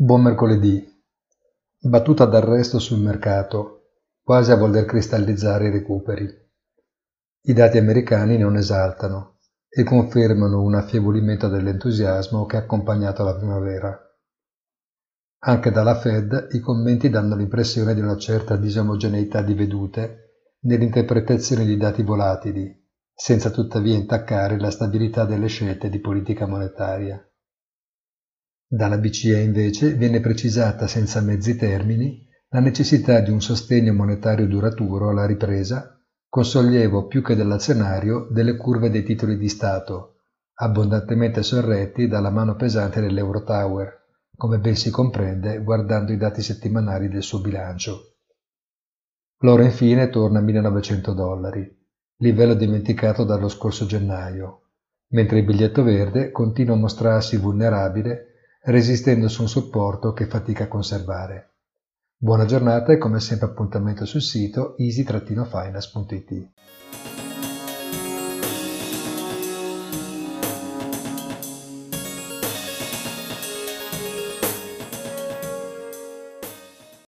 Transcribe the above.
Buon mercoledì. Battuta d'arresto sul mercato, quasi a voler cristallizzare i recuperi. I dati americani non esaltano e confermano un affievolimento dell'entusiasmo che ha accompagnato la primavera. Anche dalla Fed i commenti danno l'impressione di una certa disomogeneità di vedute nell'interpretazione di dati volatili, senza tuttavia intaccare la stabilità delle scelte di politica monetaria. Dalla BCE invece viene precisata senza mezzi termini la necessità di un sostegno monetario duraturo alla ripresa, con sollievo più che dell'azionario delle curve dei titoli di Stato, abbondantemente sorretti dalla mano pesante dell'Eurotower, come ben si comprende guardando i dati settimanali del suo bilancio. L'oro infine torna a 1900 dollari, livello dimenticato dallo scorso gennaio, mentre il biglietto verde continua a mostrarsi vulnerabile resistendo su un supporto che fatica a conservare. Buona giornata e come sempre appuntamento sul sito easy-finance.it.